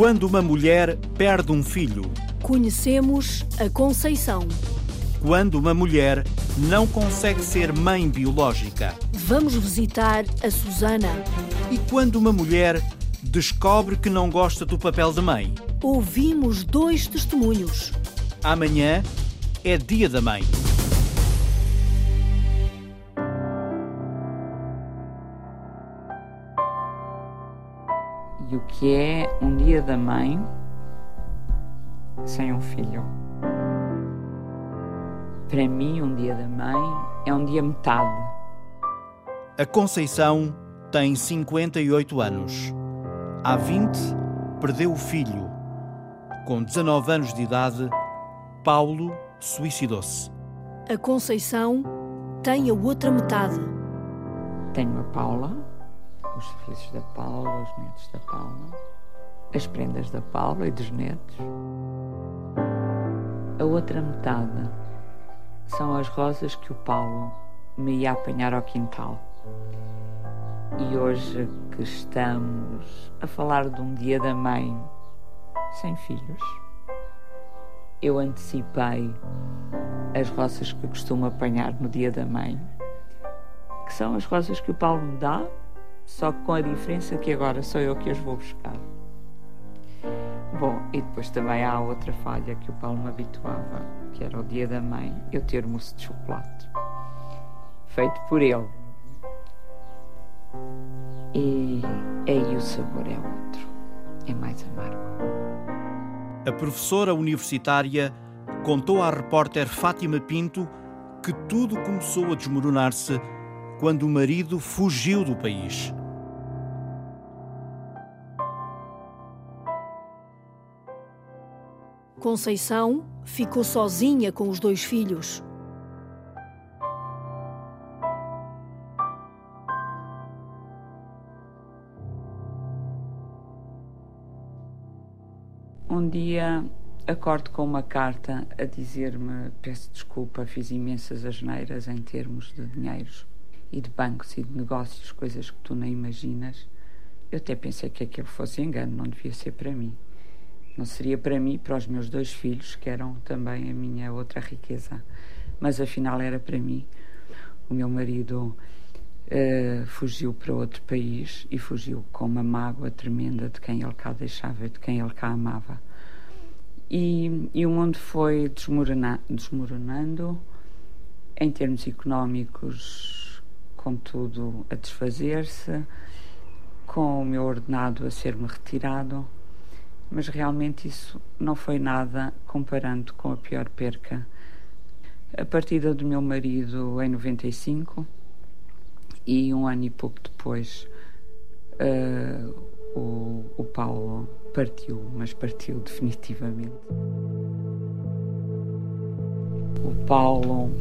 Quando uma mulher perde um filho. Conhecemos a Conceição. Quando uma mulher não consegue ser mãe biológica. Vamos visitar a Susana. E quando uma mulher descobre que não gosta do papel de mãe. Ouvimos dois testemunhos. Amanhã é dia da mãe. E o que é um dia da mãe sem um filho? Para mim, um dia da mãe é um dia metade. A Conceição tem 58 anos. Há 20, perdeu o filho. Com 19 anos de idade, Paulo suicidou-se. A Conceição tem a outra metade. Tenho a Paula, os filhos da Paula, os netos da Paula, as prendas da Paula e dos netos. A outra metade são as rosas que o Paulo me ia apanhar ao quintal. E hoje que estamos a falar de um dia da mãe sem filhos, eu antecipei as rosas que costumo apanhar no dia da mãe, que são as rosas que o Paulo me dá só com a diferença que agora sou eu que as vou buscar. Bom, e depois também há outra falha que o Paulo me habituava, que era o dia da mãe, eu ter mousse de chocolate. Feito por ele. E aí o sabor é outro, é mais amargo. A professora universitária contou à repórter Fátima Pinto que tudo começou a desmoronar-se quando o marido fugiu do país. Conceição ficou sozinha com os dois filhos. Um dia acordo com uma carta a dizer-me: peço desculpa, fiz imensas asneiras em termos de dinheiros e de bancos e de negócios, coisas que tu nem imaginas. Eu até pensei que aquilo fosse engano, não devia ser para mim. Não seria para mim, para os meus dois filhos, que eram também a minha outra riqueza. Mas afinal era para mim. O meu marido uh, fugiu para outro país e fugiu com uma mágoa tremenda de quem ele cá deixava, de quem ele cá amava. E, e o mundo foi desmorona, desmoronando em termos económicos, com tudo a desfazer-se, com o meu ordenado a ser-me retirado mas realmente isso não foi nada comparando com a pior perca. A partida do meu marido em 95 e um ano e pouco depois uh, o, o Paulo partiu, mas partiu definitivamente. O Paulo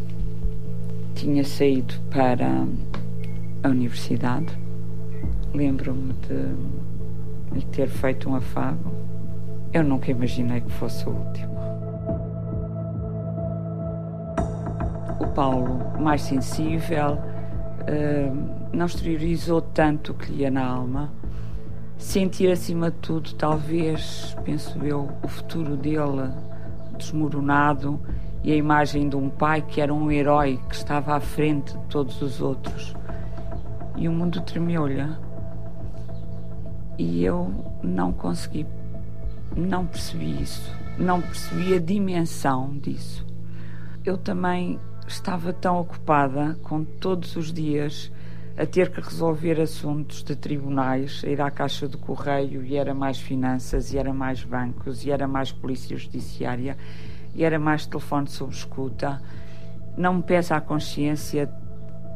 tinha saído para a universidade. Lembro-me de lhe ter feito um afago eu nunca imaginei que fosse o último. O Paulo, mais sensível, uh, não exteriorizou tanto o que lhe ia na alma. Sentir acima de tudo, talvez, penso eu, o futuro dele desmoronado e a imagem de um pai que era um herói que estava à frente de todos os outros. E o mundo tremeu-lhe. E eu não consegui não percebi isso, não percebi a dimensão disso. Eu também estava tão ocupada com todos os dias a ter que resolver assuntos de tribunais, a ir à caixa do correio e era mais finanças, e era mais bancos, e era mais polícia judiciária, e era mais telefone sob escuta. Não me pesa a consciência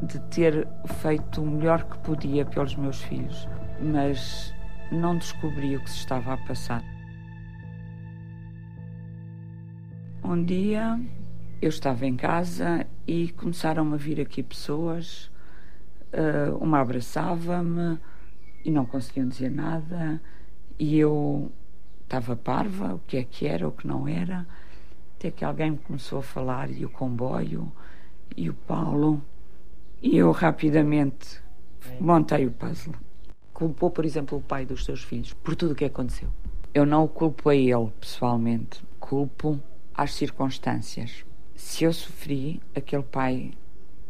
de ter feito o melhor que podia pelos meus filhos, mas não descobri o que se estava a passar. Um dia eu estava em casa e começaram a vir aqui pessoas. Uh, uma abraçava-me e não conseguiam dizer nada, e eu estava parva, o que é que era, o que não era. Até que alguém me começou a falar, e o comboio, e o Paulo, e eu rapidamente montei o puzzle. Culpou, por exemplo, o pai dos seus filhos por tudo o que aconteceu? Eu não o culpo a ele, pessoalmente. Culpo às circunstâncias. Se eu sofri, aquele pai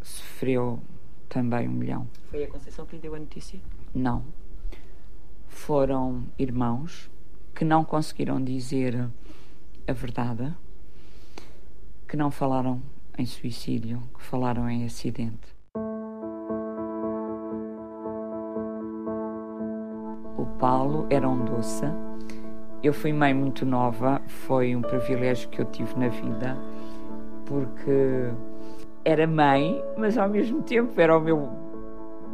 sofreu também um milhão. Foi a Conceição que lhe deu a notícia? Não. Foram irmãos que não conseguiram dizer a verdade, que não falaram em suicídio, que falaram em acidente. O Paulo era um doce. Eu fui mãe muito nova, foi um privilégio que eu tive na vida, porque era mãe, mas ao mesmo tempo era o meu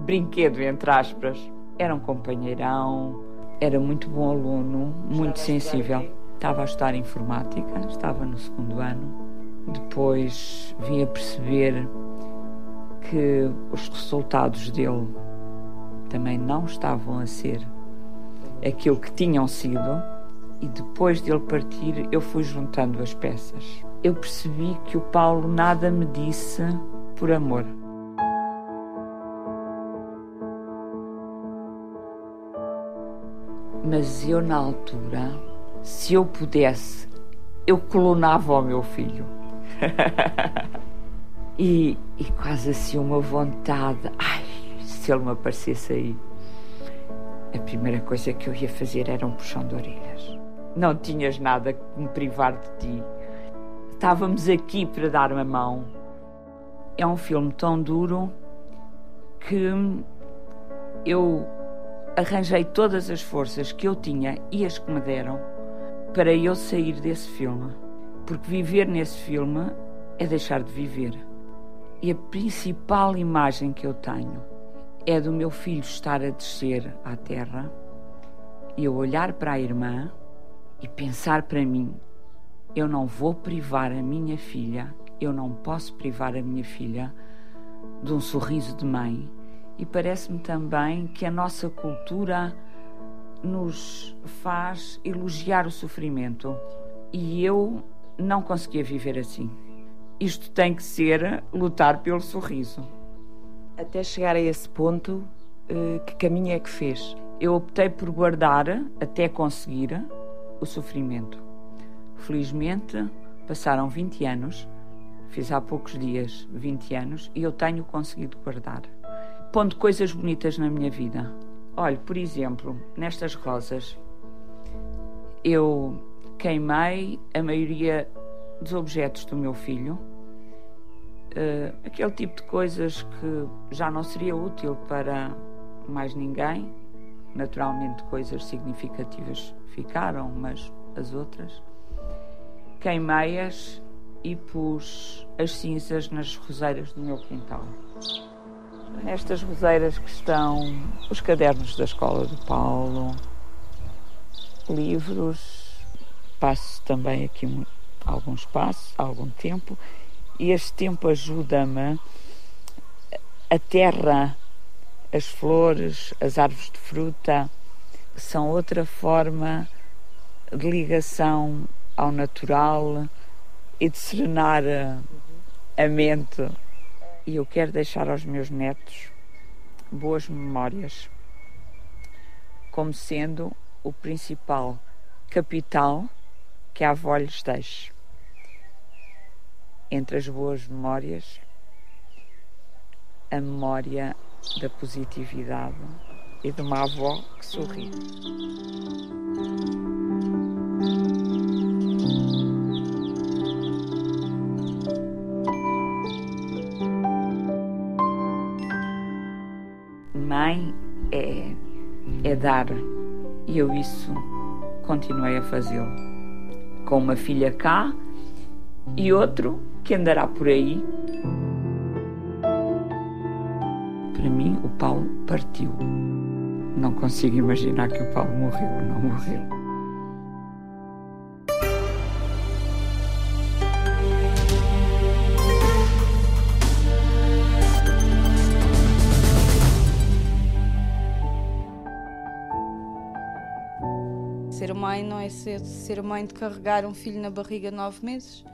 brinquedo, entre aspas. Era um companheirão, era muito bom aluno, muito sensível. Estava a estudar informática, estava no segundo ano. Depois vim a perceber que os resultados dele também não estavam a ser aquilo que tinham sido. E depois dele partir, eu fui juntando as peças. Eu percebi que o Paulo nada me disse por amor. Mas eu, na altura, se eu pudesse, eu colunava o meu filho. e, e quase assim uma vontade. Ai, se ele me aparecesse aí. A primeira coisa que eu ia fazer era um puxão de orelhas. Não tinhas nada que me privar de ti. Estávamos aqui para dar uma mão. É um filme tão duro que eu arranjei todas as forças que eu tinha e as que me deram para eu sair desse filme. Porque viver nesse filme é deixar de viver. E a principal imagem que eu tenho é do meu filho estar a descer à terra e eu olhar para a irmã e pensar para mim: eu não vou privar a minha filha, eu não posso privar a minha filha de um sorriso de mãe. E parece-me também que a nossa cultura nos faz elogiar o sofrimento. E eu não conseguia viver assim. Isto tem que ser lutar pelo sorriso. Até chegar a esse ponto, eh, que caminho é que fez? Eu optei por guardar, até conseguir, o sofrimento. Felizmente, passaram 20 anos, fiz há poucos dias 20 anos, e eu tenho conseguido guardar. Pondo coisas bonitas na minha vida. Olhe, por exemplo, nestas rosas, eu queimei a maioria dos objetos do meu filho, uh, aquele tipo de coisas que já não seria útil para mais ninguém. Naturalmente, coisas significativas ficaram, mas as outras. Queimei-as e pus as cinzas nas roseiras do meu quintal. Nestas roseiras que estão os cadernos da escola do Paulo, livros, passo também aqui algum espaço, algum tempo, e este tempo ajuda-me a terra, as flores, as árvores de fruta, são outra forma de ligação ao natural e de serenar a mente. E eu quero deixar aos meus netos boas memórias, como sendo o principal capital que a avó lhes deixe. Entre as boas memórias, a memória da positividade e de uma avó que sorri. É, é dar e eu isso continuei a fazê-lo. Com uma filha cá e outro que andará por aí. Para mim, o Paulo partiu. Não consigo imaginar que o Paulo morreu ou não morreu. Ser, ser mãe de carregar um filho na barriga nove meses.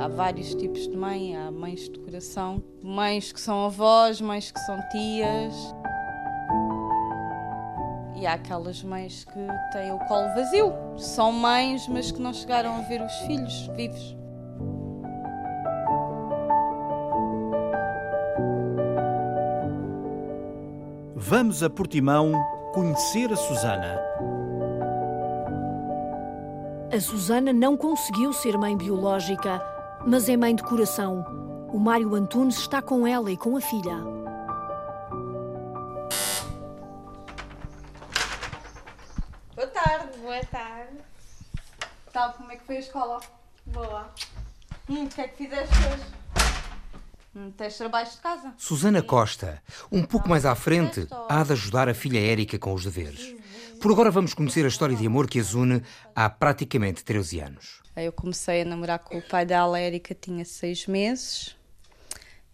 Há vários tipos de mãe, há mães de coração, mães que são avós, mães que são tias. E há aquelas mães que têm o colo vazio. São mães, mas que não chegaram a ver os filhos vivos. Vamos a Portimão conhecer a Susana. A Susana não conseguiu ser mãe biológica, mas é mãe de coração. O Mário Antunes está com ela e com a filha. Boa tarde. Boa tarde. Tal, como é que foi a escola? Boa. Hum, o que é que fizeste hoje? Hum, tens trabalhos de casa? Susana Costa, um pouco mais à frente, há de ajudar a filha Érica com os deveres. Por agora vamos conhecer a história de amor que as une há praticamente 13 anos. Eu comecei a namorar com o pai dela, a Érica tinha seis meses.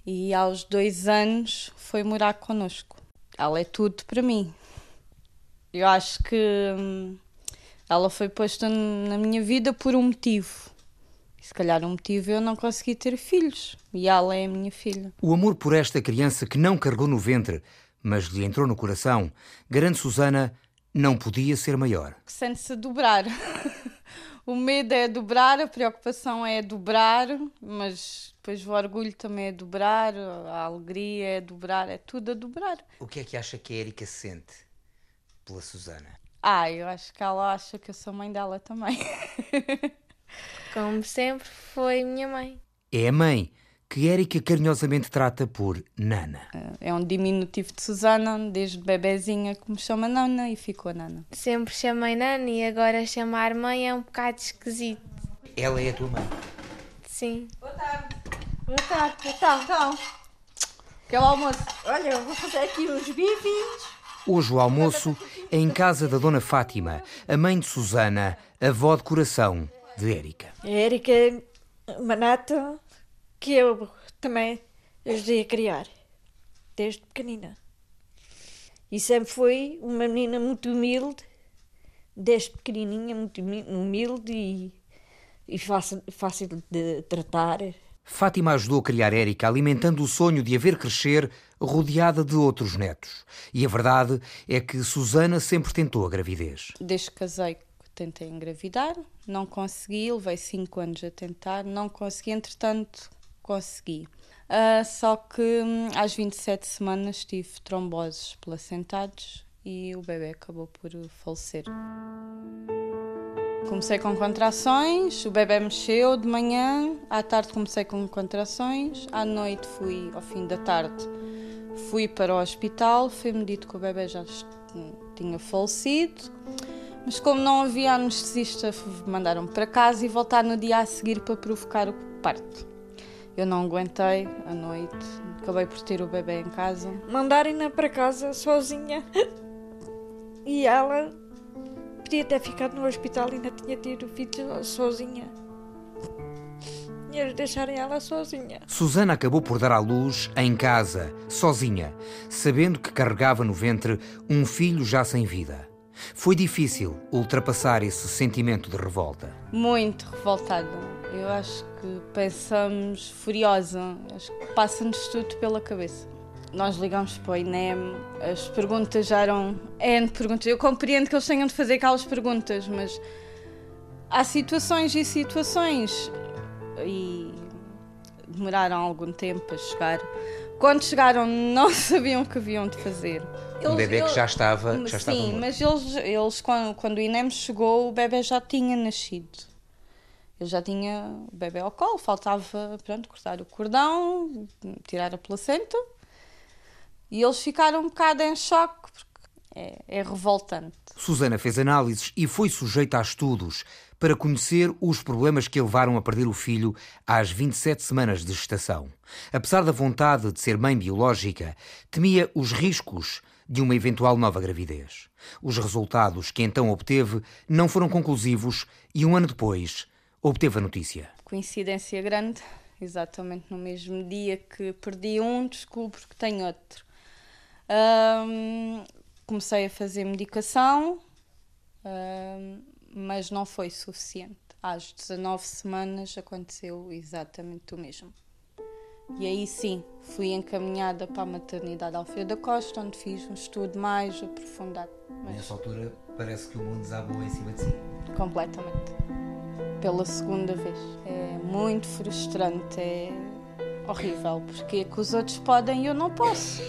E aos dois anos foi morar connosco. Ela é tudo para mim. Eu acho que hum, ela foi posta na minha vida por um motivo. Se calhar um motivo eu não consegui ter filhos. E ela é a minha filha. O amor por esta criança que não carregou no ventre, mas lhe entrou no coração, garante Susana, não podia ser maior. Sente-se a dobrar. o medo é dobrar, a preocupação é dobrar, mas depois o orgulho também é dobrar, a alegria é dobrar, é tudo a dobrar. O que é que acha que a Érica sente pela Susana? Ah, eu acho que ela acha que eu sou mãe dela também. Como sempre, foi minha mãe. É a mãe que Érica carinhosamente trata por Nana. É um diminutivo de Susana, desde bebezinha que me chama Nana e ficou Nana. Sempre chamei Nana e agora chamar mãe é um bocado esquisito. Ela é a tua mãe. Sim. Boa tarde. Boa tarde, então. Então, que é o almoço? Olha, eu vou fazer aqui uns bifinhos. Hoje o almoço é em casa da Dona Fátima, a mãe de Susana, avó de coração de Érica. A Érica é uma neta que eu também ajudei a criar, desde pequenina. E sempre foi uma menina muito humilde, desde pequenininha, muito humi- humilde e, e fácil, fácil de tratar. Fátima ajudou a criar Érica, alimentando o sonho de a ver crescer rodeada de outros netos. E a verdade é que Susana sempre tentou a gravidez. Desde que casei, tentei engravidar, não consegui, levei 5 anos a tentar, não consegui, entretanto, consegui. Ah, só que hum, às 27 semanas tive tromboses placentares e o bebê acabou por falecer. Comecei com contrações, o bebê mexeu de manhã, à tarde comecei com contrações, à noite fui, ao fim da tarde, fui para o hospital, foi-me dito que o bebê já tinha falecido, mas como não havia anestesista, mandaram-me para casa e voltar no dia a seguir para provocar o parto. Eu não aguentei à noite, acabei por ter o bebê em casa. Mandarem-na para casa sozinha. E ela podia ter ficado no hospital e ainda tinha tido o filho sozinha. E eles deixarem ela sozinha. Susana acabou por dar à luz em casa, sozinha, sabendo que carregava no ventre um filho já sem vida. Foi difícil ultrapassar esse sentimento de revolta. Muito revoltada. Eu acho que pensamos furiosa. Acho que passa-nos tudo pela cabeça. Nós ligamos para o INEM, as perguntas já eram N perguntas. Eu compreendo que eles tenham de fazer aquelas perguntas, mas há situações e situações. E demoraram algum tempo a chegar. Quando chegaram, não sabiam o que haviam de fazer. Um bebê que já estava, já estava Sim, morto. mas eles, eles quando, quando o INEM chegou, o bebê já tinha nascido. Ele já tinha o bebê ao colo, faltava pronto, cortar o cordão, tirar a placenta. E eles ficaram um bocado em choque, porque é, é revoltante. Susana fez análises e foi sujeita a estudos para conhecer os problemas que a levaram a perder o filho às 27 semanas de gestação. Apesar da vontade de ser mãe biológica, temia os riscos de uma eventual nova gravidez. Os resultados que então obteve não foram conclusivos e um ano depois obteve a notícia. Coincidência grande, exatamente no mesmo dia que perdi um, descubro que tenho outro. Comecei a fazer medicação, mas não foi suficiente. Às 19 semanas aconteceu exatamente o mesmo. E aí sim, fui encaminhada para a maternidade Alfredo da Costa, onde fiz um estudo mais aprofundado. Mas... Nessa altura parece que o mundo desabou em cima de si. Completamente. Pela segunda vez. É muito frustrante, é horrível. Porque é que os outros podem e eu não posso?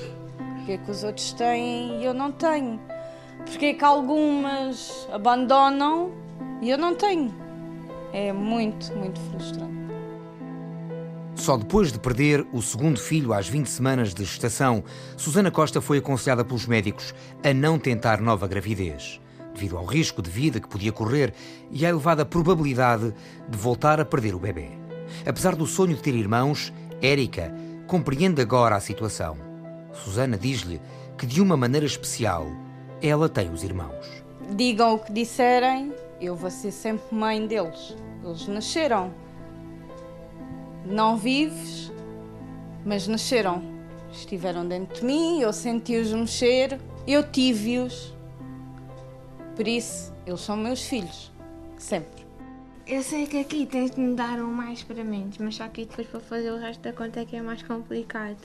Porque é que os outros têm e eu não tenho? Porque é que algumas abandonam e eu não tenho? É muito, muito frustrante. Só depois de perder o segundo filho às 20 semanas de gestação, Susana Costa foi aconselhada pelos médicos a não tentar nova gravidez, devido ao risco de vida que podia correr e à elevada probabilidade de voltar a perder o bebê. Apesar do sonho de ter irmãos, Érica compreende agora a situação. Susana diz-lhe que, de uma maneira especial, ela tem os irmãos. Digam o que disserem, eu vou ser sempre mãe deles. Eles nasceram. Não vives, mas nasceram. Estiveram dentro de mim, eu senti-os mexer, eu tive-os. Por isso, eles são meus filhos. Sempre. Eu sei que aqui tens de me dar um mais para menos, mas só que depois para fazer o resto da conta é que é mais complicado.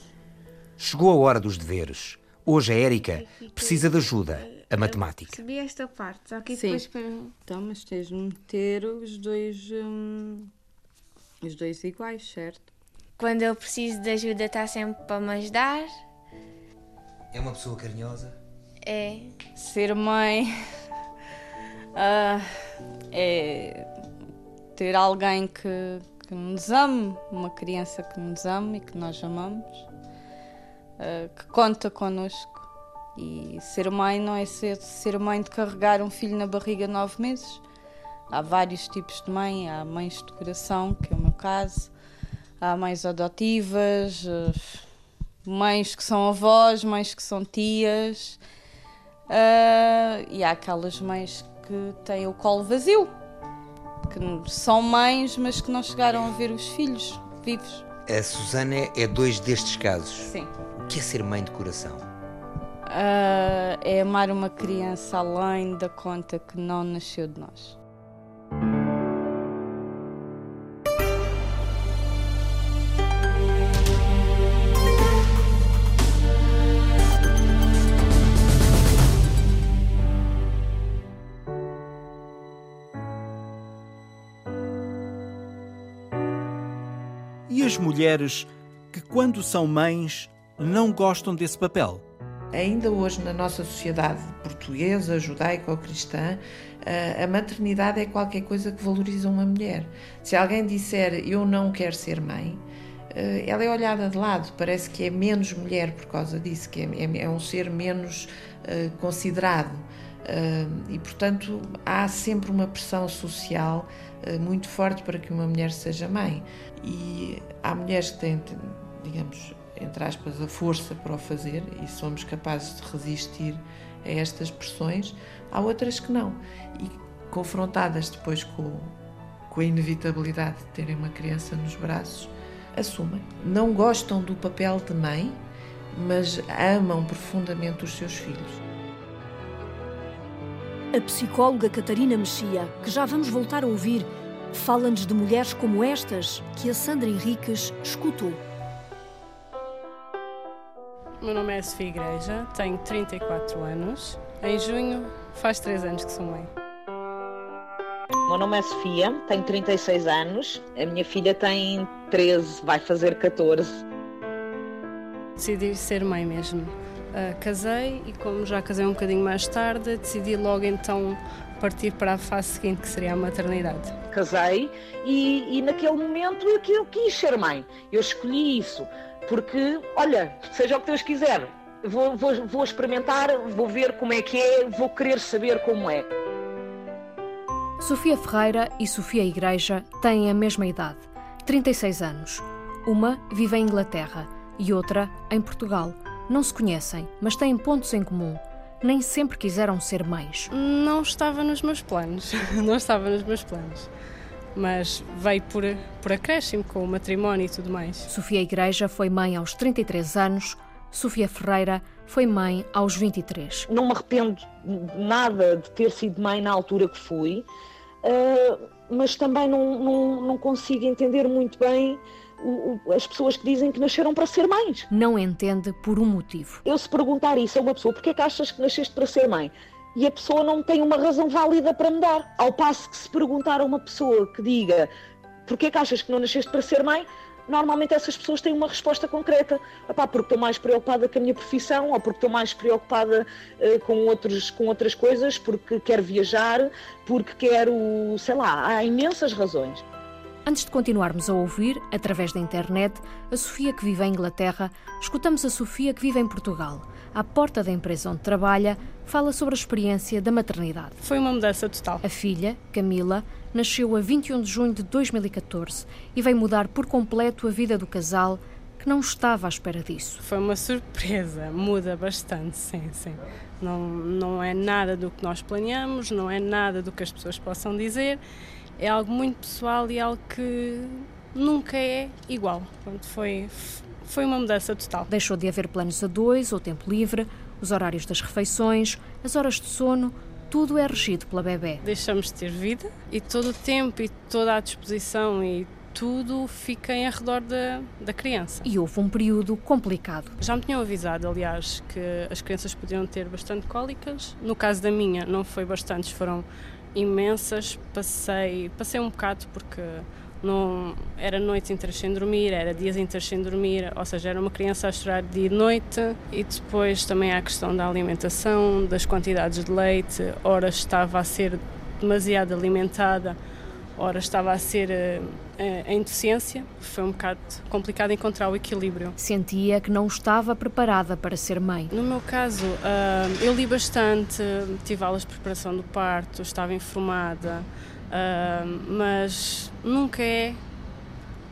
Chegou a hora dos deveres. Hoje a Érica precisa de ajuda, a matemática. Percebi esta parte, só que depois para... Então, mas tens de meter os dois, hum, os dois iguais, certo? Quando eu preciso de ajuda está sempre para me ajudar. É uma pessoa carinhosa? É. Ser mãe uh, é ter alguém que, que nos ame, uma criança que nos ame e que nós amamos uh, que conta connosco. E ser mãe não é ser, ser mãe de carregar um filho na barriga nove meses. Há vários tipos de mãe. Há mães de coração, que é o meu caso. Há mães adotivas, uh, mães que são avós, mães que são tias. Uh, e há aquelas mães que têm o colo vazio, que são mães, mas que não chegaram a ver os filhos vivos. A Susana é dois destes casos. Sim que é ser mãe de coração? Uh, é amar uma criança além da conta que não nasceu de nós. As mulheres que, quando são mães, não gostam desse papel. Ainda hoje, na nossa sociedade portuguesa, judaico-cristã, a maternidade é qualquer coisa que valoriza uma mulher. Se alguém disser eu não quero ser mãe, eh, ela é olhada de lado, parece que é menos mulher por causa disso, que é, é, é um ser menos uh, considerado. E, portanto, há sempre uma pressão social uh, muito forte para que uma mulher seja mãe. E há mulheres que têm, digamos, entre aspas, a força para o fazer e somos capazes de resistir a estas pressões, há outras que não. E confrontadas depois com, com a inevitabilidade de terem uma criança nos braços, assumem. Não gostam do papel de mãe, mas amam profundamente os seus filhos. A psicóloga Catarina Mexia, que já vamos voltar a ouvir, fala-nos de mulheres como estas que a Sandra Henriques escutou. Meu nome é Sofia Igreja, tenho 34 anos. Em junho faz 3 anos que sou mãe. Meu nome é Sofia, tenho 36 anos. A minha filha tem 13, vai fazer 14. Decidi ser mãe mesmo. Uh, casei e, como já casei um bocadinho mais tarde, decidi logo então partir para a fase seguinte, que seria a maternidade. Casei e, e naquele momento eu, eu quis ser mãe. Eu escolhi isso porque, olha, seja o que Deus quiser, vou, vou, vou experimentar, vou ver como é que é, vou querer saber como é. Sofia Ferreira e Sofia Igreja têm a mesma idade, 36 anos. Uma vive em Inglaterra e outra em Portugal. Não se conhecem, mas têm pontos em comum. Nem sempre quiseram ser mães. Não estava nos meus planos. Não estava nos meus planos mas veio por, por acréscimo com o matrimónio e tudo mais. Sofia Igreja foi mãe aos 33 anos, Sofia Ferreira foi mãe aos 23. Não me arrependo nada de ter sido mãe na altura que fui, uh, mas também não, não, não, consigo entender muito bem o, o, as pessoas que dizem que nasceram para ser mães. Não entende por um motivo. Eu se perguntar isso a uma pessoa, porquê é que achas que nasceste para ser mãe? E a pessoa não tem uma razão válida para me dar. Ao passo que se perguntar a uma pessoa que diga porquê é que achas que não nasceste para ser mãe, normalmente essas pessoas têm uma resposta concreta. Epá, porque estou mais preocupada com a minha profissão, ou porque estou mais preocupada uh, com, outros, com outras coisas, porque quero viajar, porque quero, sei lá, há imensas razões. Antes de continuarmos a ouvir, através da internet, a Sofia que vive em Inglaterra, escutamos a Sofia que vive em Portugal. À porta da empresa onde trabalha, fala sobre a experiência da maternidade. Foi uma mudança total. A filha, Camila, nasceu a 21 de junho de 2014 e veio mudar por completo a vida do casal que não estava à espera disso. Foi uma surpresa, muda bastante, sim, sim. Não, não é nada do que nós planeamos, não é nada do que as pessoas possam dizer é algo muito pessoal e algo que nunca é igual. Pronto, foi, foi uma mudança total. Deixou de haver planos a dois ou tempo livre, os horários das refeições, as horas de sono, tudo é regido pela bebê. Deixamos de ter vida e todo o tempo e toda a disposição e tudo fica em arredor da, da criança. E houve um período complicado. Já me tinham avisado, aliás, que as crianças podiam ter bastante cólicas. No caso da minha, não foi bastantes, foram imensas. Passei, passei um bocado porque não, era noites inteiras sem dormir, era dias inteiros sem dormir, ou seja, era uma criança a chorar dia e noite. E depois também há a questão da alimentação, das quantidades de leite, ora estava a ser demasiado alimentada, ora estava a ser uh, em deficiência. Foi um bocado complicado encontrar o equilíbrio. Sentia que não estava preparada para ser mãe. No meu caso, uh, eu li bastante, tive aulas de preparação do parto, estava informada, uh, mas nunca é,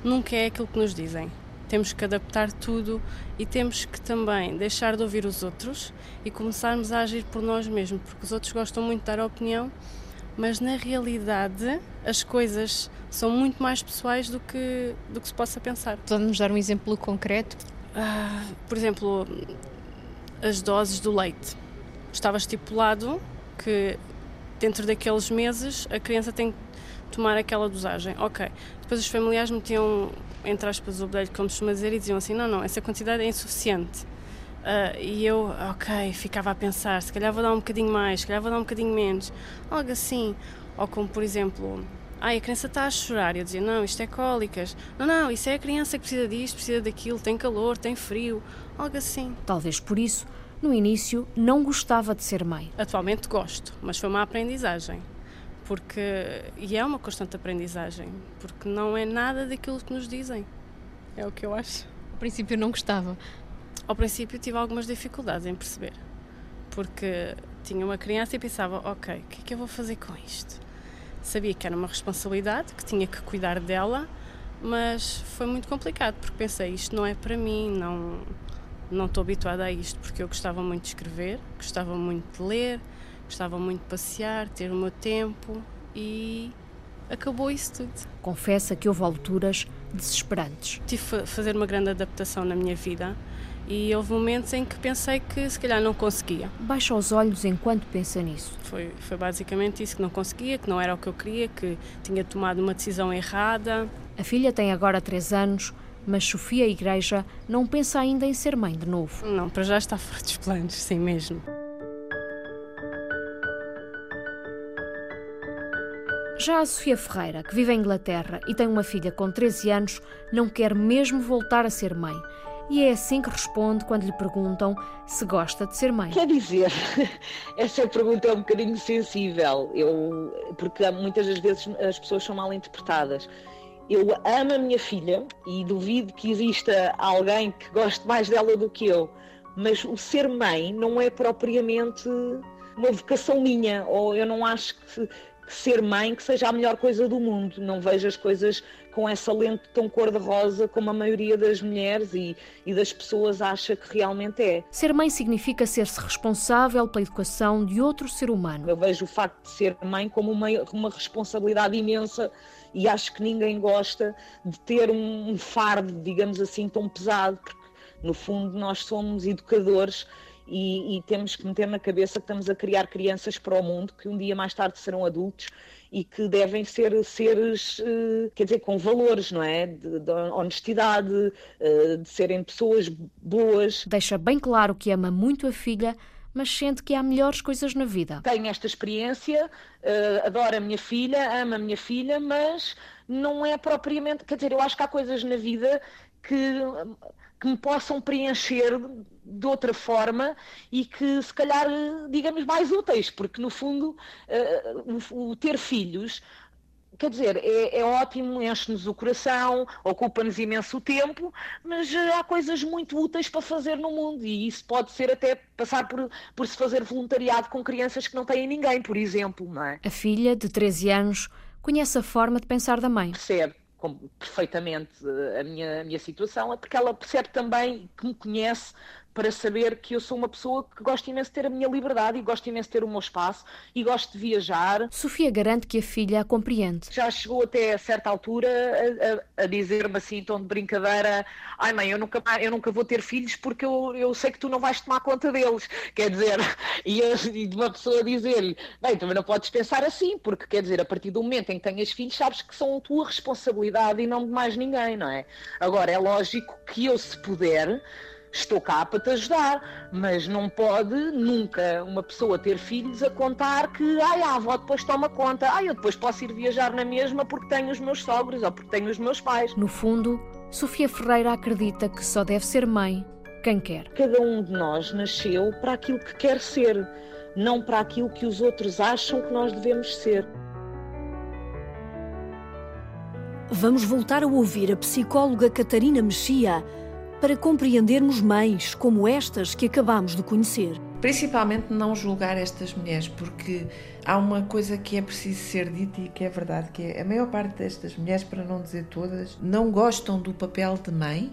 nunca é aquilo que nos dizem. Temos que adaptar tudo e temos que também deixar de ouvir os outros e começarmos a agir por nós mesmos, porque os outros gostam muito de dar opinião mas na realidade as coisas são muito mais pessoais do que, do que se possa pensar. Pode-nos dar um exemplo concreto? Ah, por exemplo, as doses do leite. Estava estipulado que dentro daqueles meses a criança tem que tomar aquela dosagem. Ok. Depois os familiares metiam, entre aspas, o bedelho, como se dizer, e diziam assim: não, não, essa quantidade é insuficiente. Uh, e eu, ok, ficava a pensar, se calhar vou dar um bocadinho mais, se calhar vou dar um bocadinho menos, algo assim. Ou como, por exemplo, ai, a criança está a chorar, eu dizia, não, isto é cólicas, não, não, isso é a criança que precisa disto, precisa daquilo, tem calor, tem frio, algo assim. Talvez por isso, no início, não gostava de ser mãe. Atualmente gosto, mas foi uma aprendizagem. Porque, e é uma constante aprendizagem, porque não é nada daquilo que nos dizem. É o que eu acho. Ao princípio não gostava. Ao princípio tive algumas dificuldades em perceber, porque tinha uma criança e pensava, ok, o que é que eu vou fazer com isto? Sabia que era uma responsabilidade, que tinha que cuidar dela, mas foi muito complicado, porque pensei, isto não é para mim, não, não estou habituada a isto, porque eu gostava muito de escrever, gostava muito de ler, gostava muito de passear, ter o meu tempo e acabou isso tudo. Confessa que houve alturas desesperantes. Tive de fazer uma grande adaptação na minha vida e houve momentos em que pensei que se calhar não conseguia. Baixa os olhos enquanto pensa nisso. Foi, foi basicamente isso, que não conseguia, que não era o que eu queria, que tinha tomado uma decisão errada. A filha tem agora três anos, mas Sofia Igreja não pensa ainda em ser mãe de novo. Não, para já está fora dos planos, sim mesmo. Já a Sofia Ferreira, que vive em Inglaterra e tem uma filha com 13 anos, não quer mesmo voltar a ser mãe e é assim que responde quando lhe perguntam se gosta de ser mãe. Quer dizer, essa pergunta é um bocadinho sensível, eu, porque muitas das vezes as pessoas são mal interpretadas. Eu amo a minha filha e duvido que exista alguém que goste mais dela do que eu, mas o ser mãe não é propriamente uma vocação minha, ou eu não acho que ser mãe que seja a melhor coisa do mundo. Não vejo as coisas com essa lente tão cor-de-rosa como a maioria das mulheres e, e das pessoas acha que realmente é. Ser mãe significa ser-se responsável pela educação de outro ser humano. Eu vejo o facto de ser mãe como uma, uma responsabilidade imensa e acho que ninguém gosta de ter um fardo, digamos assim, tão pesado, porque no fundo nós somos educadores e, e, temos que meter na cabeça que estamos a criar crianças para o mundo que um dia mais tarde serão adultos e que devem ser seres, eh, quer dizer, com valores, não é? De, de honestidade, eh, de serem pessoas boas. Deixa bem claro que ama muito a filha, mas sente que há melhores coisas na vida. Tenho esta experiência, eh, adoro a minha filha, amo a minha filha, mas não é propriamente. Quer dizer, eu acho que há coisas na vida que que me possam preencher de outra forma e que se calhar digamos mais úteis porque no fundo uh, o, ter filhos quer dizer, é, é ótimo, enche-nos o coração, ocupa-nos imenso tempo, mas uh, há coisas muito úteis para fazer no mundo e isso pode ser até passar por, por se fazer voluntariado com crianças que não têm ninguém, por exemplo, não é? A filha, de 13 anos, conhece a forma de pensar da mãe. Percebe perfeitamente a minha, a minha situação, é porque ela percebe também que me conhece para saber que eu sou uma pessoa que gosta imenso de ter a minha liberdade e gosto imenso de ter o meu espaço e gosto de viajar. Sofia garante que a filha a compreende. Já chegou até a certa altura a, a, a dizer-me assim, em tom de brincadeira: ai mãe, eu nunca, eu nunca vou ter filhos porque eu, eu sei que tu não vais tomar conta deles. Quer dizer, e, e de uma pessoa dizer-lhe: bem, também não podes pensar assim, porque quer dizer, a partir do momento em que tenhas filhos, sabes que são a tua responsabilidade e não de mais ninguém, não é? Agora, é lógico que eu, se puder estou cá para te ajudar, mas não pode nunca uma pessoa ter filhos a contar que ai, a avó depois toma conta, ai, eu depois posso ir viajar na mesma porque tenho os meus sogros ou porque tenho os meus pais. No fundo, Sofia Ferreira acredita que só deve ser mãe quem quer. Cada um de nós nasceu para aquilo que quer ser, não para aquilo que os outros acham que nós devemos ser. Vamos voltar a ouvir a psicóloga Catarina Mexia para compreendermos mães como estas que acabamos de conhecer. Principalmente não julgar estas mulheres, porque há uma coisa que é preciso ser dita e que é verdade, que é a maior parte destas mulheres, para não dizer todas, não gostam do papel de mãe,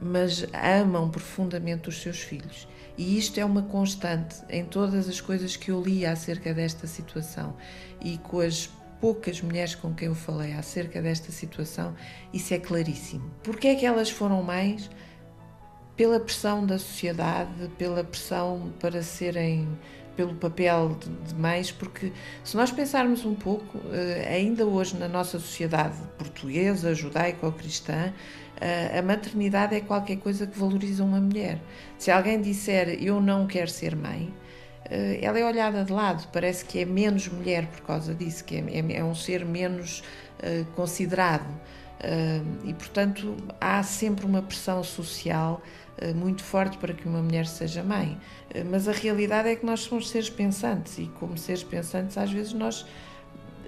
mas amam profundamente os seus filhos. E isto é uma constante em todas as coisas que eu li acerca desta situação e com as poucas mulheres com quem eu falei acerca desta situação, isso é claríssimo. Porque é que elas foram mães? Pela pressão da sociedade, pela pressão para serem pelo papel de, mães, porque se nós pensarmos um pouco, eh, ainda hoje na nossa sociedade portuguesa, judaico-cristã, eh, a maternidade é qualquer coisa que valoriza uma mulher. Se alguém disser eu não quero ser mãe, eh, ela é olhada de lado, parece que é menos mulher por causa disso, que é, é, é um ser menos considerado. E, portanto, há sempre uma pressão social muito forte para que uma mulher seja mãe. Eh, mas a realidade é que nós somos seres pensantes e, como seres pensantes, às vezes nós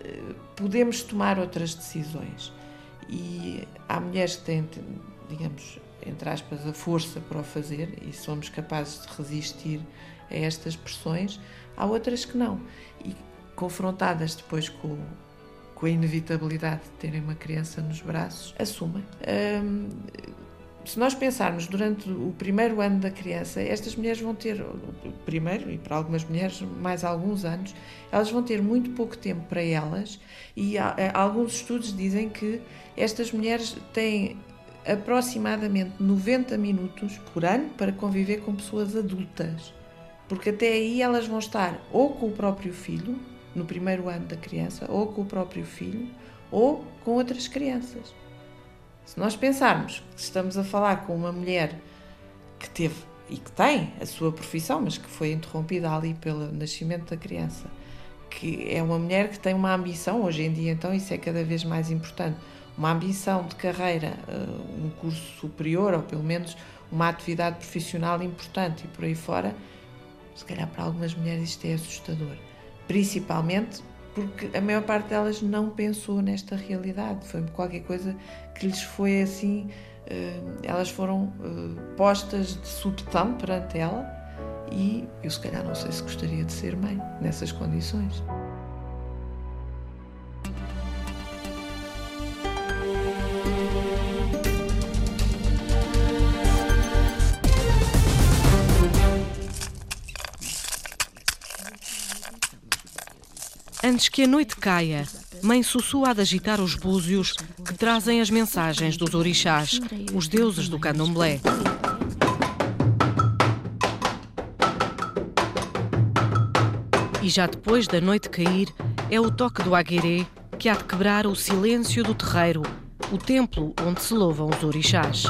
eh, podemos tomar outras decisões. E há mulheres que têm, digamos, entre aspas, a força para o fazer e somos capazes de resistir a estas pressões, há outras que não. E confrontadas depois com, com a inevitabilidade de terem uma criança nos braços, assumem. Hum, se nós pensarmos durante o primeiro ano da criança, estas mulheres vão ter, primeiro, e para algumas mulheres mais alguns anos, elas vão ter muito pouco tempo para elas, e há, alguns estudos dizem que estas mulheres têm aproximadamente 90 minutos por ano para conviver com pessoas adultas. Porque até aí elas vão estar ou com o próprio filho, no primeiro ano da criança, ou com o próprio filho, ou com outras crianças. Se nós pensarmos que estamos a falar com uma mulher que teve e que tem a sua profissão, mas que foi interrompida ali pelo nascimento da criança, que é uma mulher que tem uma ambição, hoje em dia então isso é cada vez mais importante, uma ambição de carreira, eh, um curso superior ou pelo menos uma atividade profissional importante e por aí fora, se calhar para algumas mulheres isto é assustador. Principalmente porque a maior parte delas não pensou nesta realidade. Foi qualquer coisa que lhes foi assim. Eh, elas foram eh, postas de subtão perante ela e eu, se calhar, não sei se gostaria de ser mãe nessas condições. Antes que a noite caia, Mãe Sussu há de agitar os búzios que trazem as mensagens dos orixás, os deuses do candomblé. E já depois da noite cair, é o toque do aguerê que há de quebrar o silêncio do terreiro, o templo onde se louvam os orixás.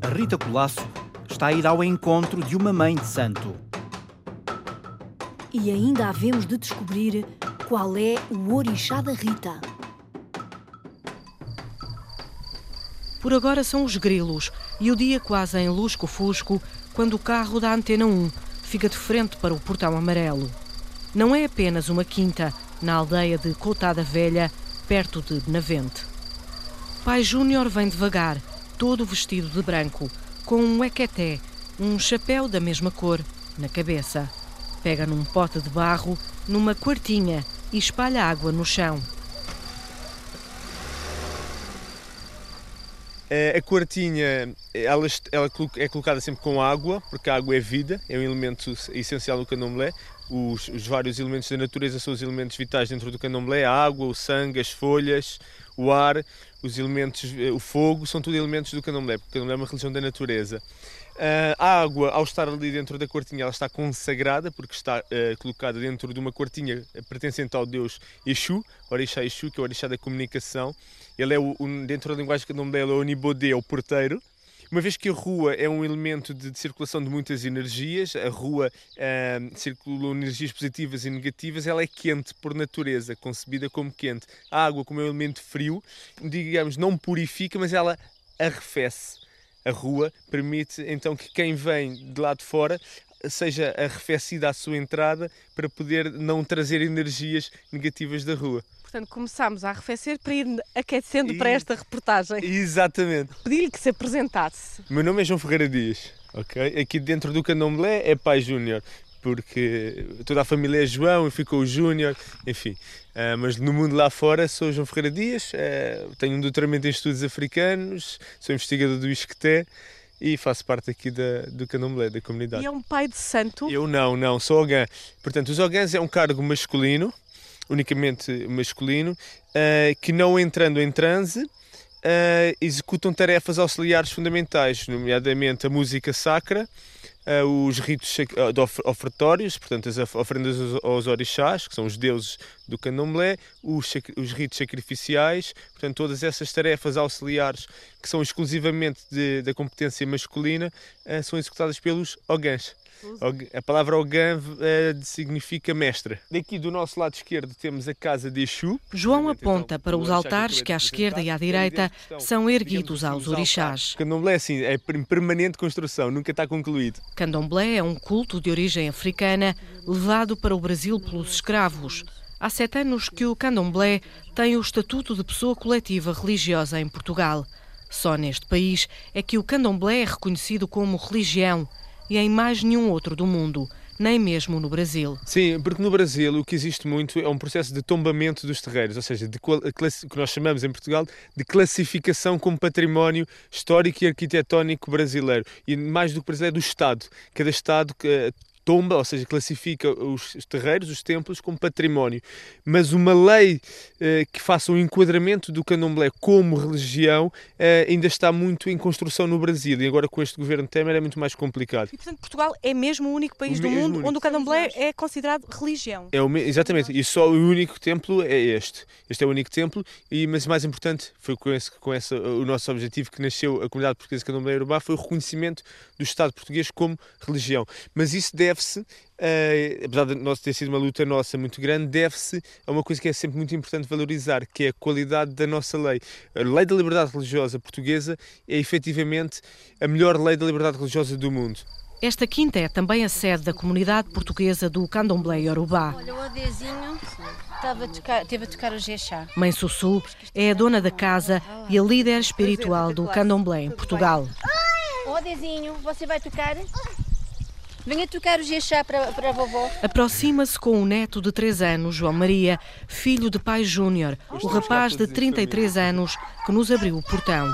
A Rita Colasso está a ir ao encontro de uma mãe de santo. E ainda havemos de descobrir qual é o orixá da Rita. Por agora são os grilos e o dia quase em lusco-fusco quando o carro da Antena 1 fica de frente para o portão amarelo. Não é apenas uma quinta na aldeia de Cotada Velha, perto de Benavente. Pai Júnior vem devagar, todo vestido de branco, com um equeté, um chapéu da mesma cor, na cabeça. Pega num pote de barro, numa quartinha e espalha água no chão. A quartinha ela, ela é colocada sempre com água, porque a água é vida, é um elemento essencial do candomblé. Os, os, vários elementos da natureza são os elementos vitais dentro do candomblé: a água, o sangue, as folhas, o ar, os elementos, eh, o fogo, são tudo elementos do candomblé, porque o candomblé é uma religião da natureza. Uh, a água, ao estar ali dentro da quartinha, ela está consagrada, porque está uh, colocada dentro de uma quartinha pertencente ao deus Exu, Orixá Exu, que é o Orixá da comunicação. Ele é, o, o dentro da linguagem candomblé, ele é o Onibodê, é o porteiro. Uma vez que a rua é um elemento de, de circulação de muitas energias, a rua uh, circula energias positivas e negativas, ela é quente por natureza, concebida como quente. A água, como é um elemento frio, digamos, não purifica, mas ela arrefece a rua permite então que quem vem de lá de fora seja arrefecida à sua entrada para poder não trazer energias negativas da rua. Portanto, começámos a arrefecer para ir aquecendo e... para esta reportagem. Exatamente. Pedi-lhe que se apresentasse. Meu nome é João Ferreira Dias, ok? Aqui dentro do Candomblé é Pai Júnior porque toda a família é João e ficou o Júnior, enfim. Uh, mas no mundo lá fora sou João Ferreira Dias, uh, tenho um doutoramento em estudos africanos, sou investigador do Isqueté e faço parte aqui da, do candomblé, da comunidade. E é um pai de santo? Eu não, não, sou ogã. Portanto, os ogãs é um cargo masculino, unicamente masculino, uh, que não entrando em transe, executam tarefas auxiliares fundamentais, nomeadamente a música sacra, os ritos uh, ofertórios, portanto as ofrendas aos, orixás, que são os deuses do candomblé, os, os ritos sacrificiais, portanto todas essas tarefas auxiliares que são exclusivamente de, da competência masculina, são executadas pelos ogãs. A palavra Ogã uh, significa mestre. Daqui do nosso lado esquerdo temos a casa de Exu. João aponta para os altares que à esquerda e à direita são erguidos aos orixás. Candomblé é assim, é em permanente construção, nunca está concluído. Candomblé é um culto de origem africana levado para o Brasil pelos escravos. Há sete anos que o candomblé tem o estatuto de pessoa coletiva religiosa em Portugal. Só neste país é que o candomblé é reconhecido como religião e em mais nenhum outro do mundo, nem mesmo no Brasil. Sim, porque no Brasil o que existe muito é um processo de tombamento dos terreiros, ou seja, de que nós chamamos em Portugal de classificação como património histórico e arquitetónico brasileiro. E mais do que brasileiro, é do Estado. Cada Estado tomba, ou seja, classifica os terreiros, os templos, como património. Mas uma lei eh, que faça um enquadramento do candomblé como religião eh, ainda está muito em construção no Brasil e agora com este governo Temer é muito mais complicado. E, portanto, Portugal é mesmo o único país o do mundo único. onde o candomblé é considerado religião. É o, exatamente, e só o único templo é este. Este é o único templo, e, mas mais importante, foi com esse, com esse o nosso objetivo que nasceu a comunidade portuguesa de candomblé Urubá, foi o reconhecimento do Estado português como religião. Mas isso deve deve-se, uh, apesar de nós ter sido uma luta nossa muito grande, deve-se a uma coisa que é sempre muito importante valorizar, que é a qualidade da nossa lei. A lei da liberdade religiosa portuguesa é efetivamente a melhor lei da liberdade religiosa do mundo. Esta quinta é também a sede da comunidade portuguesa do Candomblé Yorubá. Olha, o Adezinho estava a tocar, teve a tocar o Jexá. Mãe Sussu é a dona da casa e a líder espiritual do Candomblé em Portugal. O Adezinho, você vai tocar? Venha tocar o gexá para, para a vovó. Aproxima-se com o neto de 3 anos, João Maria, filho de pai Júnior, o rapaz de 33 anos que nos abriu o portão.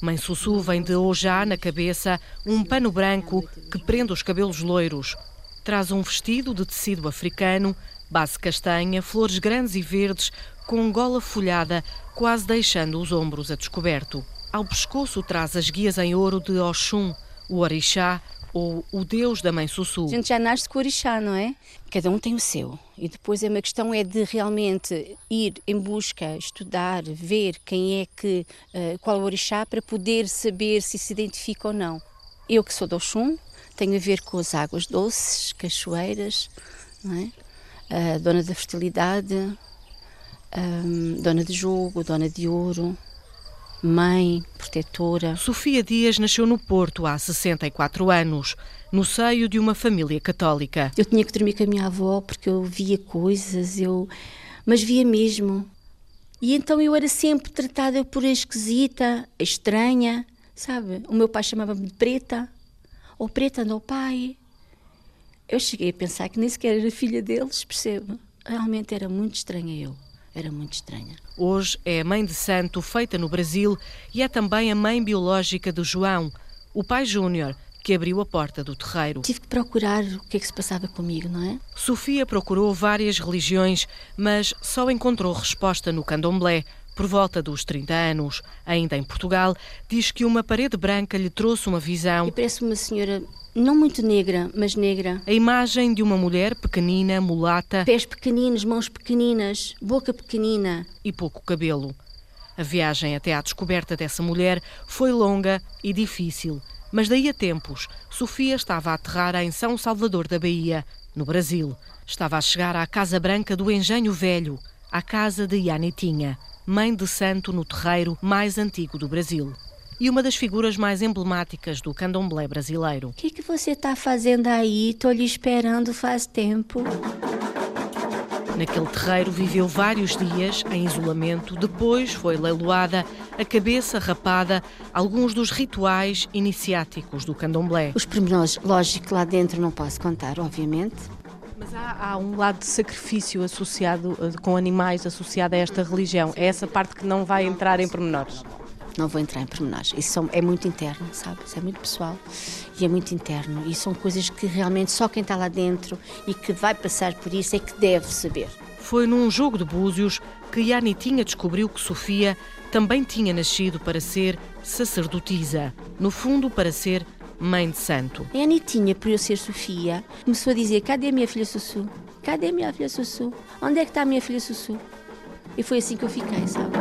Mãe Sussu vem de Ojá na cabeça um pano branco que prende os cabelos loiros. Traz um vestido de tecido africano, base castanha, flores grandes e verdes, com gola folhada, quase deixando os ombros a descoberto. Ao pescoço traz as guias em ouro de Oxum, o orixá ou o Deus da Mãe Sussu. A gente já nasce com o orixá, não é? Cada um tem o seu. E depois é uma questão é de realmente ir em busca, estudar, ver quem é que, uh, qual é o orixá para poder saber se se identifica ou não. Eu que sou do Oxum, tenho a ver com as águas doces, cachoeiras, não é? Dona da fertilidade, um, dona de jogo, dona de ouro, mãe, protetora. Sofia Dias nasceu no Porto há 64 anos, no seio de uma família católica. Eu tinha que dormir com a minha avó porque eu via coisas, eu mas via mesmo. E então eu era sempre tratada por esquisita, estranha, sabe? O meu pai chamava-me de preta, ou preta no pai. Eu cheguei a pensar que nem sequer era filha deles, percebe? Realmente era muito estranha eu era muito estranha. Hoje é a mãe de santo feita no Brasil e é também a mãe biológica do João, o pai Júnior, que abriu a porta do terreiro. Tive que procurar o que é que se passava comigo, não é? Sofia procurou várias religiões, mas só encontrou resposta no candomblé. Por volta dos 30 anos, ainda em Portugal, diz que uma parede branca lhe trouxe uma visão. E parece uma senhora não muito negra, mas negra. A imagem de uma mulher pequenina, mulata. Pés pequeninos, mãos pequeninas, boca pequenina. E pouco cabelo. A viagem até à descoberta dessa mulher foi longa e difícil. Mas daí a tempos, Sofia estava a aterrar em São Salvador da Bahia, no Brasil. Estava a chegar à Casa Branca do Engenho Velho, à casa de Yanitinha, mãe de santo no terreiro mais antigo do Brasil e uma das figuras mais emblemáticas do candomblé brasileiro. O que, que você está fazendo aí? Estou lhe esperando faz tempo. Naquele terreiro viveu vários dias em isolamento, depois foi leiloada a cabeça rapada, alguns dos rituais iniciáticos do candomblé. Os pormenores, lógico, lá dentro não posso contar, obviamente. Mas há, há, um lado de sacrifício associado eh, com animais associado a esta religião. É essa parte que não vai entrar em pormenores. Não vou entrar em pormenores. Isso é muito interno, sabe? Isso é muito pessoal e é muito interno. E são coisas que realmente só quem está lá dentro e que vai passar por isso é que deve saber. Foi num jogo de búzios que Yanitinha descobriu que Sofia também tinha nascido para ser sacerdotisa. No fundo, para ser mãe de santo. A Anitinha, por eu ser Sofia, começou a dizer: Cadê a minha filha Sussu? Cadê a minha filha Sussu? Onde é que está a minha filha Sussu? E foi assim que eu fiquei, sabe?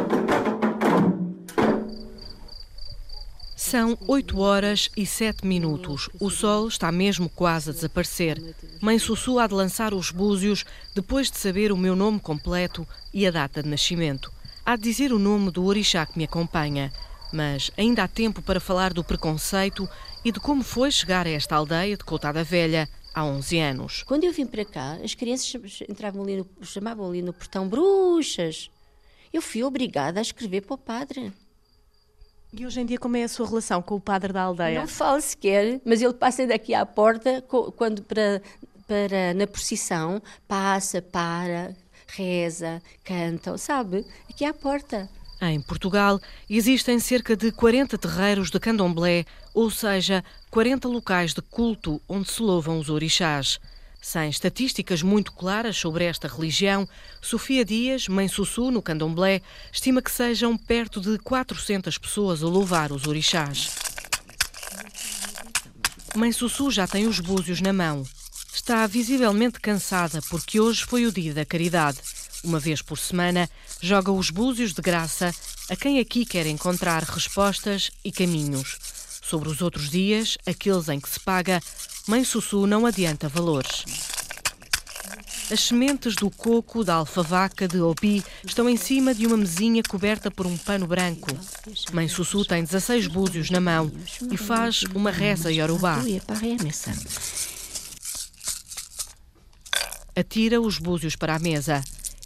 São 8 horas e 7 minutos. O sol está mesmo quase a desaparecer. Mãe Sussu há de lançar os búzios depois de saber o meu nome completo e a data de nascimento. Há de dizer o nome do orixá que me acompanha. Mas ainda há tempo para falar do preconceito e de como foi chegar a esta aldeia de Coutada Velha há 11 anos. Quando eu vim para cá, as crianças entravam ali no, chamavam ali no portão bruxas. Eu fui obrigada a escrever para o padre. E hoje em dia, como é a sua relação com o padre da aldeia? Não falo sequer, mas ele passa daqui à porta quando para, para na procissão, passa, para, reza, canta, sabe? Aqui à porta. Em Portugal, existem cerca de 40 terreiros de candomblé, ou seja, 40 locais de culto onde se louvam os orixás. Sem estatísticas muito claras sobre esta religião, Sofia Dias, mãe Sussu no Candomblé, estima que sejam perto de 400 pessoas a louvar os orixás. Mãe Sussu já tem os búzios na mão. Está visivelmente cansada porque hoje foi o dia da caridade. Uma vez por semana, joga os búzios de graça a quem aqui quer encontrar respostas e caminhos. Sobre os outros dias, aqueles em que se paga, Mãe Sussu não adianta valores. As sementes do coco, da alfavaca, de opi estão em cima de uma mesinha coberta por um pano branco. Mãe Sussu tem 16 búzios na mão e faz uma reza iorubá. Atira os búzios para a mesa.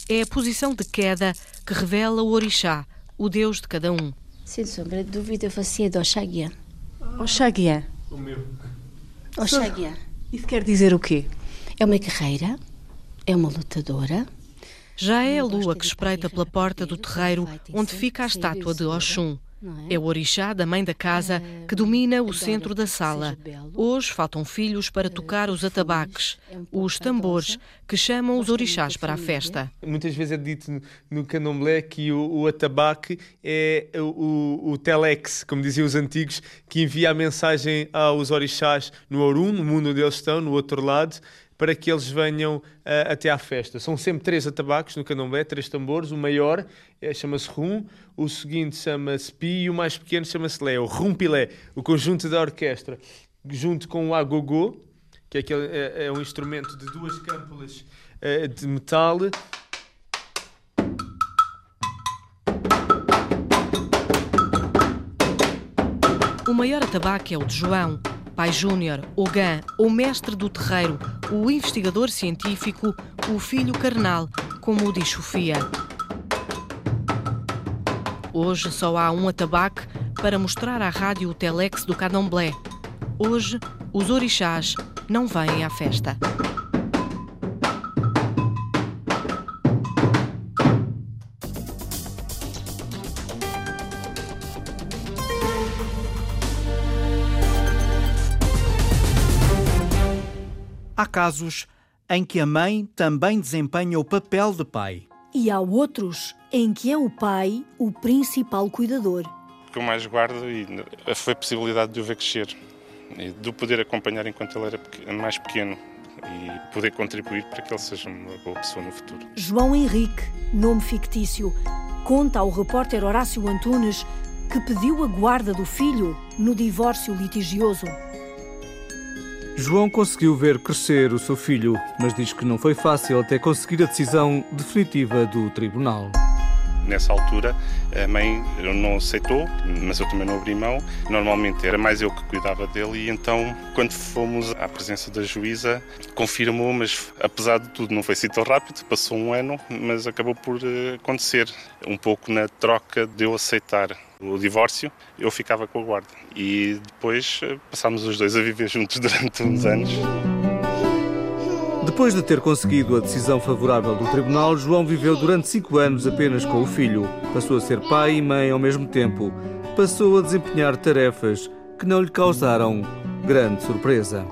É a posição de queda que revela o orixá, o deus de cada um. Sem sombra de dúvida, você é do Oxaguian. Oxaguian? O meu. Oxaguian. Isso quer dizer o quê? É uma guerreira, é uma lutadora. Já é a lua que espreita pela porta do terreiro onde fica a estátua de Oxum. É o orixá da mãe da casa que domina o centro da sala. Hoje faltam filhos para tocar os atabaques, os tambores, que chamam os orixás para a festa. Muitas vezes é dito no candomblé que o, o atabaque é o, o, telex, como diziam os antigos, que envia a mensagem aos orixás no Orum, no mundo onde eles estão, no outro lado, para que eles venham uh, até à festa. São sempre três atabaques no candomblé, três tambores. O maior é, chama-se rum, o seguinte chama-se pi e o mais pequeno chama-se lé. O rumpilé, o conjunto da orquestra, junto com o agogô, que é, aquele, é, é um instrumento de duas câmpulas uh, de metal. O maior atabaque é o de João, pai Júnior, o GAN, o mestre do terreiro, o investigador científico, o filho carnal, como o diz Sofia. Hoje só há um atabaque para mostrar à rádio o telex do Candomblé. Hoje, os orixás não vêm à festa. Casos em que a mãe também desempenha o papel de pai. E há outros em que é o pai o principal cuidador. O que eu mais guardo foi a possibilidade de o ver crescer e de o poder acompanhar enquanto ele era mais pequeno e poder contribuir para que ele seja uma boa pessoa no futuro. João Henrique, nome fictício, conta ao repórter Horácio Antunes que pediu a guarda do filho no divórcio litigioso. João conseguiu ver crescer o seu filho, mas diz que não foi fácil até conseguir a decisão definitiva do tribunal. Nessa altura, a mãe não aceitou, mas eu também não abri mão. Normalmente era mais eu que cuidava dele, e então, quando fomos à presença da juíza, confirmou, mas apesar de tudo, não foi assim tão rápido. Passou um ano, mas acabou por eh, acontecer. Um pouco na troca de eu aceitar o divórcio, eu ficava com a guarda. E depois eh, passámos os dois a viver juntos durante uns anos. Depois de ter conseguido a decisão favorável do tribunal, João viveu durante cinco anos apenas com o filho. Passou a ser pai e mãe ao mesmo tempo. Passou a desempenhar tarefas que não lhe causaram grande surpresa.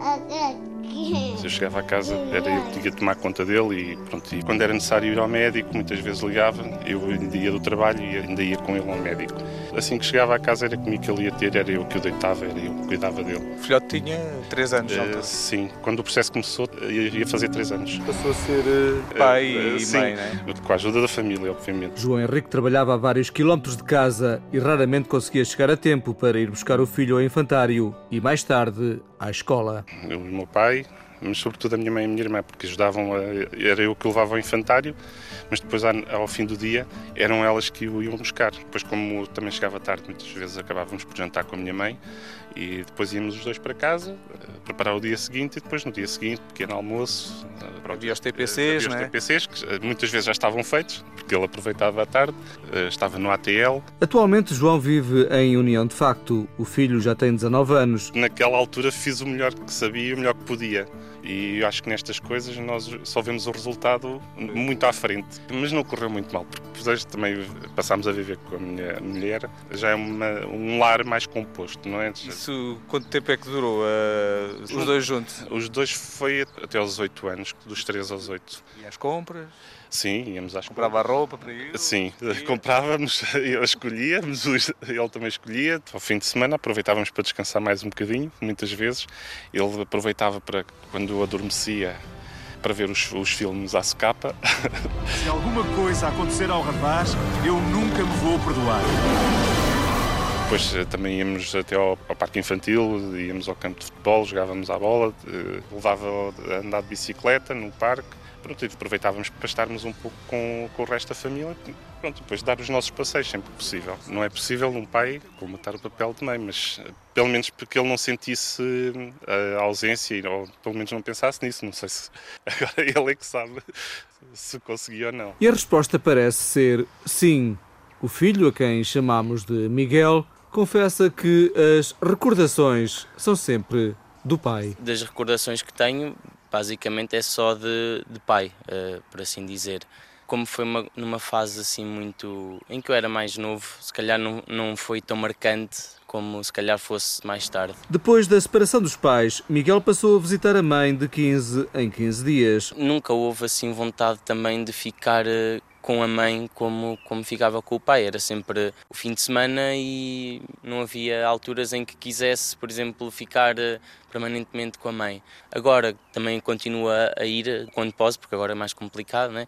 Eu chegava a casa, era eu que tinha que tomar conta dele e, pronto, e quando era necessário ir ao médico, muitas vezes ligava, eu ainda ia do trabalho e ainda ia com ele ao médico. Assim que chegava a casa era comigo que ele ia ter, era eu que o deitava, era eu que cuidava dele. O filhote tinha 3 anos, uh, Sim, quando o processo começou ia fazer 3 anos. Passou a ser uh, pai uh, e sim, mãe, né? Com a ajuda da família, obviamente. João Henrique trabalhava a vários quilómetros de casa e raramente conseguia chegar a tempo para ir buscar o filho ao infantário e mais tarde à escola. Eu e o meu pai mas sobretudo a minha mãe e a minha irmã, porque ajudavam, a, era eu que o levava ao infantário, mas depois ao fim do dia eram elas que o iam buscar. Depois, como também chegava tarde, muitas vezes acabávamos por jantar com a minha mãe e depois íamos os dois para casa, eh, preparar o dia seguinte e depois no dia seguinte, pequeno almoço. Eh, havia os TPCs, havia os TPCs, que eh, muitas vezes já estavam feitos, porque ele aproveitava a tarde, estava no ATL. Atualmente João vive em união de facto, o filho já tem 19 anos. Naquela altura fiz o melhor que sabia e o melhor que podia. E acho que nestas coisas nós só vemos o resultado muito à frente. Mas não correu muito mal, porque depois também passámos a viver com a minha mulher, já é uma, um lar mais composto, não é? Isso quanto tempo é que durou? Uh, os dois juntos? Os dois foi até aos 8 anos, dos 3 aos 8. E as compras? Sim, íamos às Comprava compras. roupa para ir? Sim, comprávamos, eu escolhíamos, ele também escolhia. Ao fim de semana aproveitávamos para descansar mais um bocadinho, muitas vezes. Ele aproveitava para, quando eu adormecia, para ver os, os filmes à socapa. Se alguma coisa acontecer ao rapaz, eu nunca me vou perdoar. Depois eh, também íamos até ao, ao, parque infantil, íamos ao campo de futebol, jogávamos à bola, eh, levava a andar de bicicleta no parque pronto, aproveitávamos para estarmos um pouco com, com o resto da família, pronto, depois dar os nossos passeios sempre que possível. Não é possível um pai colmatar o papel de mãe, mas eh, pelo menos porque ele não sentisse eh, a ausência, ou pelo menos não pensasse nisso, não sei se agora ele é que sabe se conseguiu ou não. E a resposta parece ser sim. O filho, a quem chamamos de Miguel, confessa que as recordações são sempre do pai. Das recordações que tenho, basicamente é só de, de pai, uh, por assim dizer. Como foi uma, numa fase assim muito. em que eu era mais novo, se calhar não, não foi tão marcante como se calhar fosse mais tarde. Depois da separação dos pais, Miguel passou a visitar a mãe de 15 em 15 dias. Nunca houve assim vontade também de ficar eh, com a mãe como, como ficava com o pai. Era sempre o fim de semana e não havia alturas em que quisesse, por exemplo, ficar eh, permanentemente com a mãe. Agora também continua a ir quando posso, porque agora é mais complicado, né?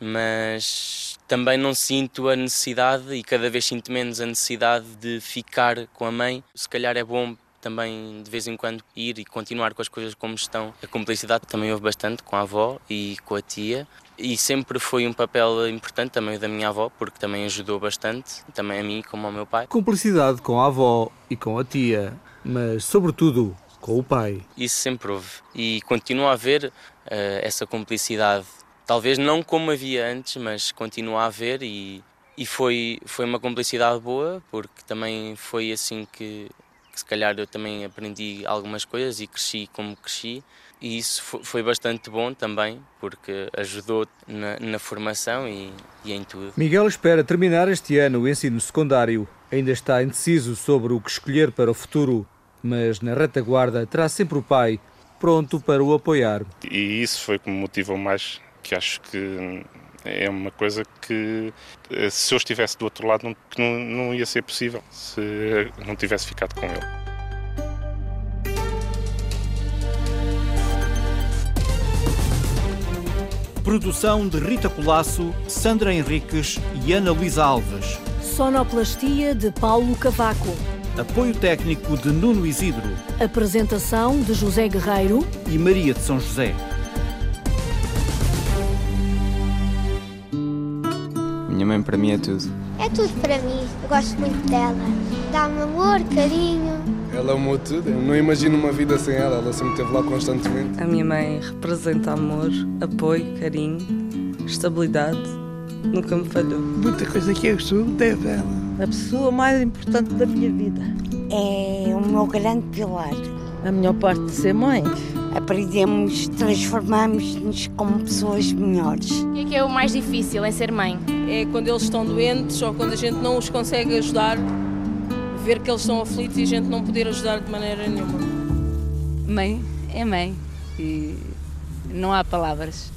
mas também não sinto a necessidade e cada vez sinto menos a necessidade de ficar com a mãe. Se calhar é bom também de vez em quando ir e continuar com as coisas como estão. A cumplicidade também houve bastante com a avó e com a tia, e sempre foi um papel importante também da minha avó, porque também ajudou bastante, também a mim como ao meu pai. Cumplicidade com a avó e com a tia, mas sobretudo com o pai. Isso sempre houve e continua a haver uh, essa cumplicidade. Talvez não como havia antes, mas continua a haver e, e foi, foi uma cumplicidade boa, porque também foi assim que, que se calhar eu também aprendi algumas coisas e cresci como cresci e isso foi bastante bom também, porque ajudou na, na formação e, e, em tudo. Miguel espera terminar este ano o ensino secundário. Ainda está indeciso sobre o que escolher para o futuro, mas na retaguarda terá sempre o pai pronto para o apoiar. E isso foi como motivou mais, que acho que é uma coisa que se eu estivesse do outro lado não, não, não ia ser possível, se não tivesse ficado com ele. Produção de Rita Colasso, Sandra Henriques e Ana Luísa Alves. Sonoplastia de Paulo Cavaco. Apoio técnico de Nuno Isidro. Apresentação de José Guerreiro e Maria de São José. Minha mãe para mim é tudo. É tudo para mim. Eu gosto muito dela. Dá-me amor, carinho. Ela é o meu tudo. Eu não imagino uma vida sem ela. Ela sempre esteve lá constantemente. A minha mãe representa amor, apoio, carinho, estabilidade. Nunca me falhou. Muita coisa que eu sou deve ela. A pessoa mais importante da minha vida. É o meu grande pilar. A melhor parte de ser mãe. Aprendemos, transformamos-nos como pessoas melhores. O que é que é o mais difícil em ser mãe? É quando eles estão doentes ou quando a gente não os consegue ajudar ver que eles estão aflitos e a gente não poder ajudar de maneira nenhuma. Mãe é mãe e não há palavras.